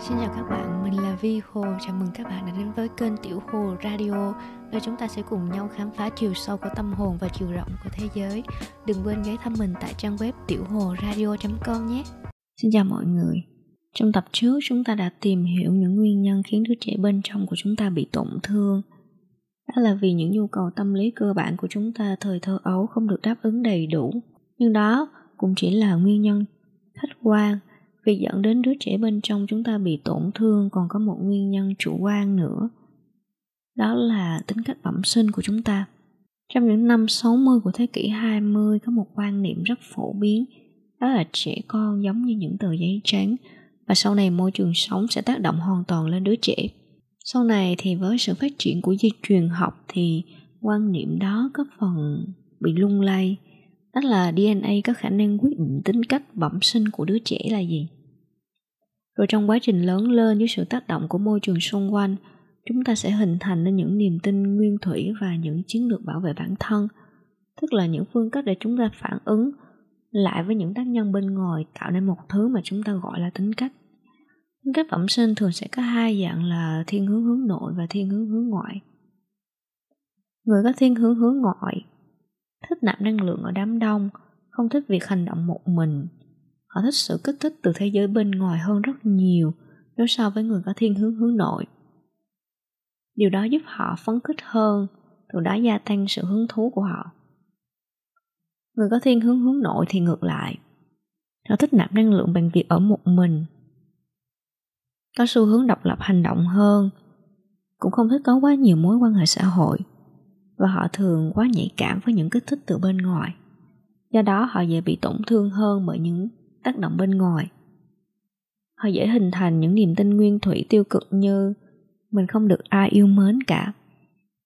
Xin chào các bạn, mình là Vi Hồ. Chào mừng các bạn đã đến với kênh Tiểu Hồ Radio, nơi chúng ta sẽ cùng nhau khám phá chiều sâu của tâm hồn và chiều rộng của thế giới. Đừng quên ghé thăm mình tại trang web tiuho.radio.com nhé. Xin chào mọi người. Trong tập trước chúng ta đã tìm hiểu những nguyên nhân khiến đứa trẻ bên trong của chúng ta bị tổn thương. Đó là vì những nhu cầu tâm lý cơ bản của chúng ta thời thơ ấu không được đáp ứng đầy đủ. Nhưng đó cũng chỉ là nguyên nhân khách quan Việc dẫn đến đứa trẻ bên trong chúng ta bị tổn thương còn có một nguyên nhân chủ quan nữa. Đó là tính cách bẩm sinh của chúng ta. Trong những năm 60 của thế kỷ 20 có một quan niệm rất phổ biến, đó là trẻ con giống như những tờ giấy trắng và sau này môi trường sống sẽ tác động hoàn toàn lên đứa trẻ. Sau này thì với sự phát triển của di truyền học thì quan niệm đó có phần bị lung lay. Đó là DNA có khả năng quyết định tính cách bẩm sinh của đứa trẻ là gì rồi trong quá trình lớn lên dưới sự tác động của môi trường xung quanh, chúng ta sẽ hình thành nên những niềm tin nguyên thủy và những chiến lược bảo vệ bản thân. Tức là những phương cách để chúng ta phản ứng lại với những tác nhân bên ngoài tạo nên một thứ mà chúng ta gọi là tính cách. Tính cách bẩm sinh thường sẽ có hai dạng là thiên hướng hướng nội và thiên hướng hướng ngoại. Người có thiên hướng hướng ngoại thích nạp năng lượng ở đám đông, không thích việc hành động một mình. Họ thích sự kích thích từ thế giới bên ngoài hơn rất nhiều nếu so với người có thiên hướng hướng nội. Điều đó giúp họ phấn khích hơn, từ đó gia tăng sự hứng thú của họ. Người có thiên hướng hướng nội thì ngược lại. Họ thích nạp năng lượng bằng việc ở một mình. Có xu hướng độc lập hành động hơn, cũng không thích có quá nhiều mối quan hệ xã hội và họ thường quá nhạy cảm với những kích thích từ bên ngoài. Do đó họ dễ bị tổn thương hơn bởi những tác động bên ngoài. Họ dễ hình thành những niềm tin nguyên thủy tiêu cực như mình không được ai yêu mến cả.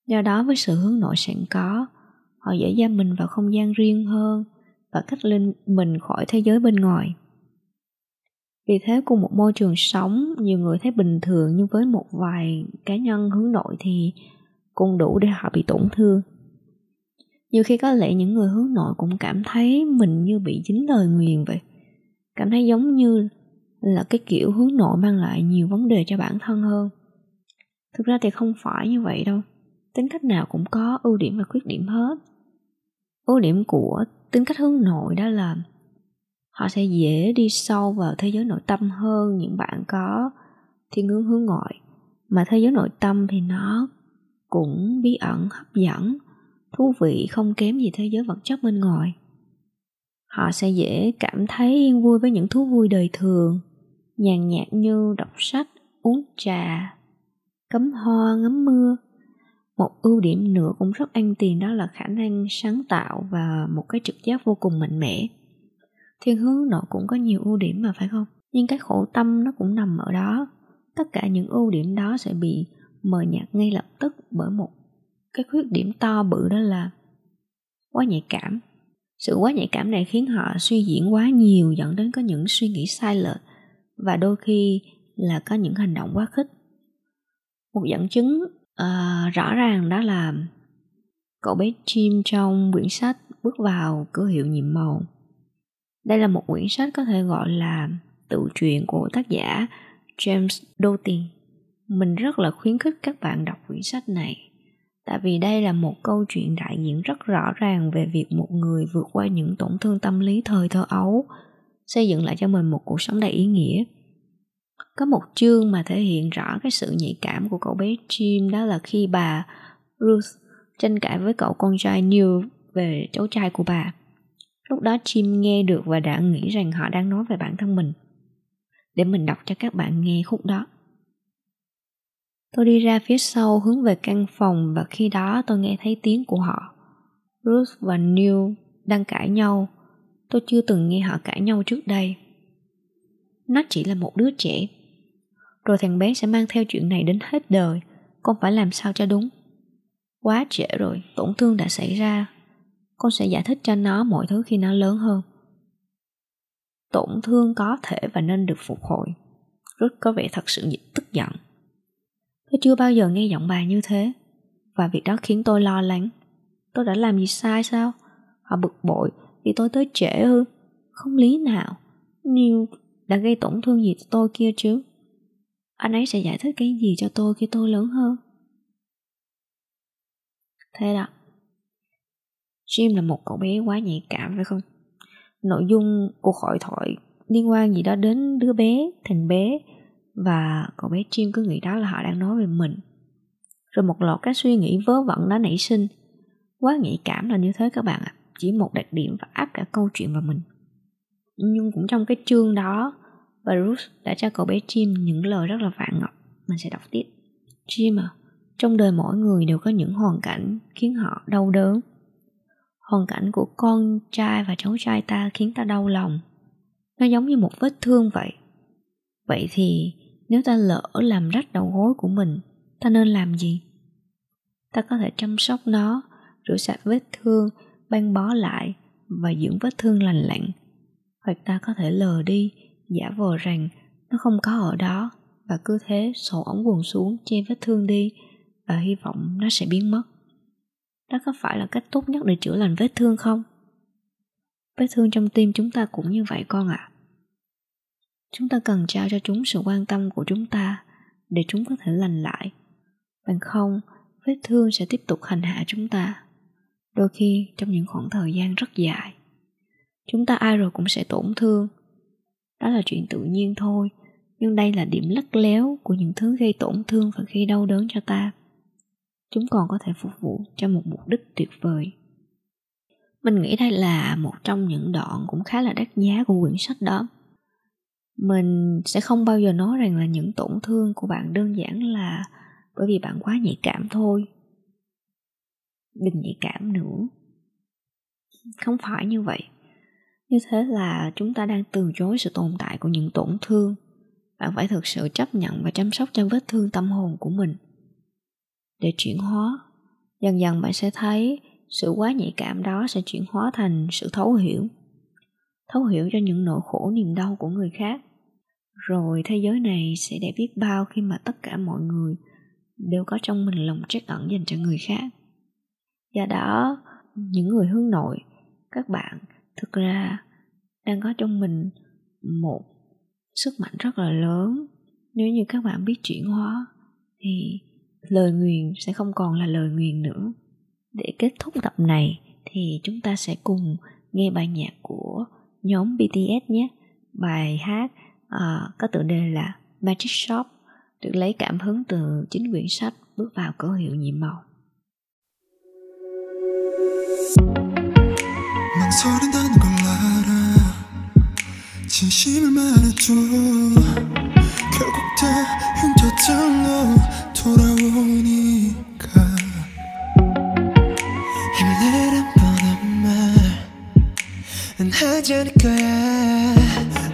Do đó với sự hướng nội sẵn có, họ dễ giam mình vào không gian riêng hơn và cách lên mình khỏi thế giới bên ngoài. Vì thế cùng một môi trường sống, nhiều người thấy bình thường nhưng với một vài cá nhân hướng nội thì cũng đủ để họ bị tổn thương. Nhiều khi có lẽ những người hướng nội cũng cảm thấy mình như bị dính lời nguyền vậy cảm thấy giống như là cái kiểu hướng nội mang lại nhiều vấn đề cho bản thân hơn. Thực ra thì không phải như vậy đâu. Tính cách nào cũng có ưu điểm và khuyết điểm hết. Ưu điểm của tính cách hướng nội đó là họ sẽ dễ đi sâu vào thế giới nội tâm hơn những bạn có thiên hướng hướng ngoại. Mà thế giới nội tâm thì nó cũng bí ẩn, hấp dẫn, thú vị, không kém gì thế giới vật chất bên ngoài họ sẽ dễ cảm thấy yên vui với những thú vui đời thường. Nhàn nhạt như đọc sách, uống trà, cắm hoa, ngắm mưa. Một ưu điểm nữa cũng rất ăn tiền đó là khả năng sáng tạo và một cái trực giác vô cùng mạnh mẽ. Thiên hướng nội cũng có nhiều ưu điểm mà phải không? Nhưng cái khổ tâm nó cũng nằm ở đó. Tất cả những ưu điểm đó sẽ bị mờ nhạt ngay lập tức bởi một cái khuyết điểm to bự đó là quá nhạy cảm sự quá nhạy cảm này khiến họ suy diễn quá nhiều dẫn đến có những suy nghĩ sai lệch và đôi khi là có những hành động quá khích. Một dẫn chứng uh, rõ ràng đó là cậu bé chim trong quyển sách bước vào cửa hiệu nhiệm màu. Đây là một quyển sách có thể gọi là tự truyện của tác giả James Doty mình rất là khuyến khích các bạn đọc quyển sách này tại vì đây là một câu chuyện đại diện rất rõ ràng về việc một người vượt qua những tổn thương tâm lý thời thơ ấu, xây dựng lại cho mình một cuộc sống đầy ý nghĩa có một chương mà thể hiện rõ cái sự nhạy cảm của cậu bé Jim, đó là khi bà Ruth tranh cãi với cậu con trai Neil về cháu trai của bà. Lúc đó Jim nghe được và đã nghĩ rằng họ đang nói về bản thân mình. Để mình đọc cho các bạn nghe khúc đó. Tôi đi ra phía sau hướng về căn phòng và khi đó tôi nghe thấy tiếng của họ. Ruth và Neil đang cãi nhau. Tôi chưa từng nghe họ cãi nhau trước đây. Nó chỉ là một đứa trẻ. Rồi thằng bé sẽ mang theo chuyện này đến hết đời. Con phải làm sao cho đúng. Quá trễ rồi, tổn thương đã xảy ra. Con sẽ giải thích cho nó mọi thứ khi nó lớn hơn. Tổn thương có thể và nên được phục hồi. Ruth có vẻ thật sự tức giận. Tôi chưa bao giờ nghe giọng bà như thế. Và việc đó khiến tôi lo lắng. Tôi đã làm gì sai sao? Họ bực bội vì tôi tới trễ ư Không lý nào. Nhiều đã gây tổn thương gì tôi kia chứ? Anh ấy sẽ giải thích cái gì cho tôi khi tôi lớn hơn? Thế đó. Jim là một cậu bé quá nhạy cảm, phải không? Nội dung cuộc hội thoại liên quan gì đó đến đứa bé, thằng bé và cậu bé Jim cứ nghĩ đó là họ đang nói về mình. Rồi một loạt các suy nghĩ vớ vẩn đã nảy sinh. Quá nhạy cảm là như thế các bạn ạ. Chỉ một đặc điểm và áp cả câu chuyện vào mình. Nhưng cũng trong cái chương đó và đã cho cậu bé Jim những lời rất là vạn ngọc. Mình sẽ đọc tiếp. Jim à trong đời mỗi người đều có những hoàn cảnh khiến họ đau đớn. Hoàn cảnh của con trai và cháu trai ta khiến ta đau lòng. Nó giống như một vết thương vậy vậy thì, nếu ta lỡ làm rách đầu gối của mình, ta nên làm gì? Ta có thể chăm sóc nó, rửa sạch vết thương, băng bó lại và dưỡng vết thương lành lặn. Hoặc ta có thể lờ đi, giả vờ rằng nó không có ở đó và cứ thế sổ ống quần xuống che vết thương đi và hy vọng nó sẽ biến mất. Đó có phải là cách tốt nhất để chữa lành vết thương không? Vết thương trong tim chúng ta cũng như vậy con ạ. à chúng ta cần trao cho chúng sự quan tâm của chúng ta để chúng có thể lành lại. Bằng không, vết thương sẽ tiếp tục hành hạ chúng ta. Đôi khi, trong những khoảng thời gian rất dài, chúng ta ai rồi cũng sẽ tổn thương. Đó là chuyện tự nhiên thôi, nhưng đây là điểm lắc léo của những thứ gây tổn thương và gây đau đớn cho ta. Chúng còn có thể phục vụ cho một mục đích tuyệt vời. Mình nghĩ đây là một trong những đoạn cũng khá là đắt giá của quyển sách đó mình sẽ không bao giờ nói rằng là những tổn thương của bạn đơn giản là bởi vì bạn quá nhạy cảm thôi. Đừng nhạy cảm nữa. Không phải như vậy. Như thế là chúng ta đang từ chối sự tồn tại của những tổn thương. Bạn phải thực sự chấp nhận và chăm sóc cho vết thương tâm hồn của mình. Để chuyển hóa, dần dần bạn sẽ thấy sự quá nhạy cảm đó sẽ chuyển hóa thành sự thấu hiểu thấu hiểu cho những nỗi khổ niềm đau của người khác. Rồi thế giới này sẽ đẹp biết bao khi mà tất cả mọi người đều có trong mình lòng trách ẩn dành cho người khác. Do đó, những người hướng nội, các bạn thực ra đang có trong mình một sức mạnh rất là lớn. Nếu như các bạn biết chuyển hóa, thì lời nguyền sẽ không còn là lời nguyền nữa. Để kết thúc tập này, thì chúng ta sẽ cùng nghe bài nhạc của nhóm BTS nhé bài hát uh, có tựa đề là Magic Shop được lấy cảm hứng từ chính quyển sách bước vào cửa hiệu nhiệm màu 망설인다는 걸 알아 진심을 말해줘 결국 다 흉터들로 돌아오니 말은 하지 않을 거야.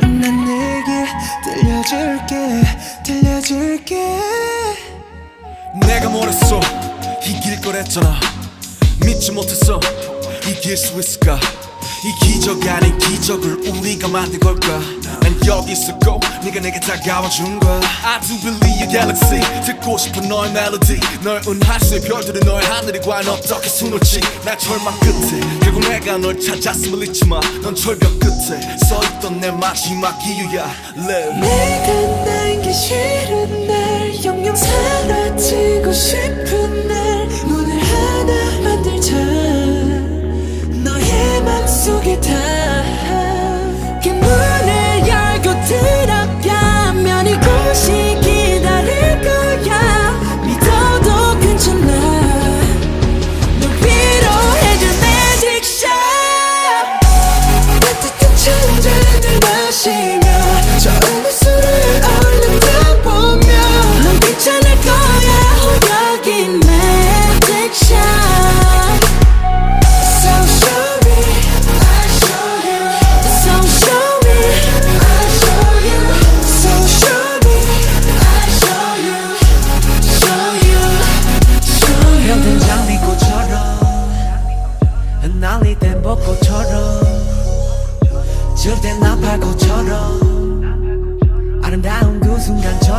난 내게 들려줄게 들려줄게. 내가 뭐랬어? 이길 거랬잖아. 믿지 못했어. 이길 수 있을까 이 기적 아닌 기적을 우리가 만든 걸까? 난 여기 있었고 네가 내게 다가와 준 거야 I do believe your galaxy. 듣고 싶은 너의 멜로디 널 은하수의 별들은 너의 하늘이 과연 어떻게 수놓지. 날 절망 끝에 결국 내가 널 찾았음을 잊지 마넌 철벽 끝에 서있던 내 마지막 이유야. Live. 내가 난게 싫은 날 영영 사라지고 싶은 날 문을 하나 만들자. 너의 맘 속에 닿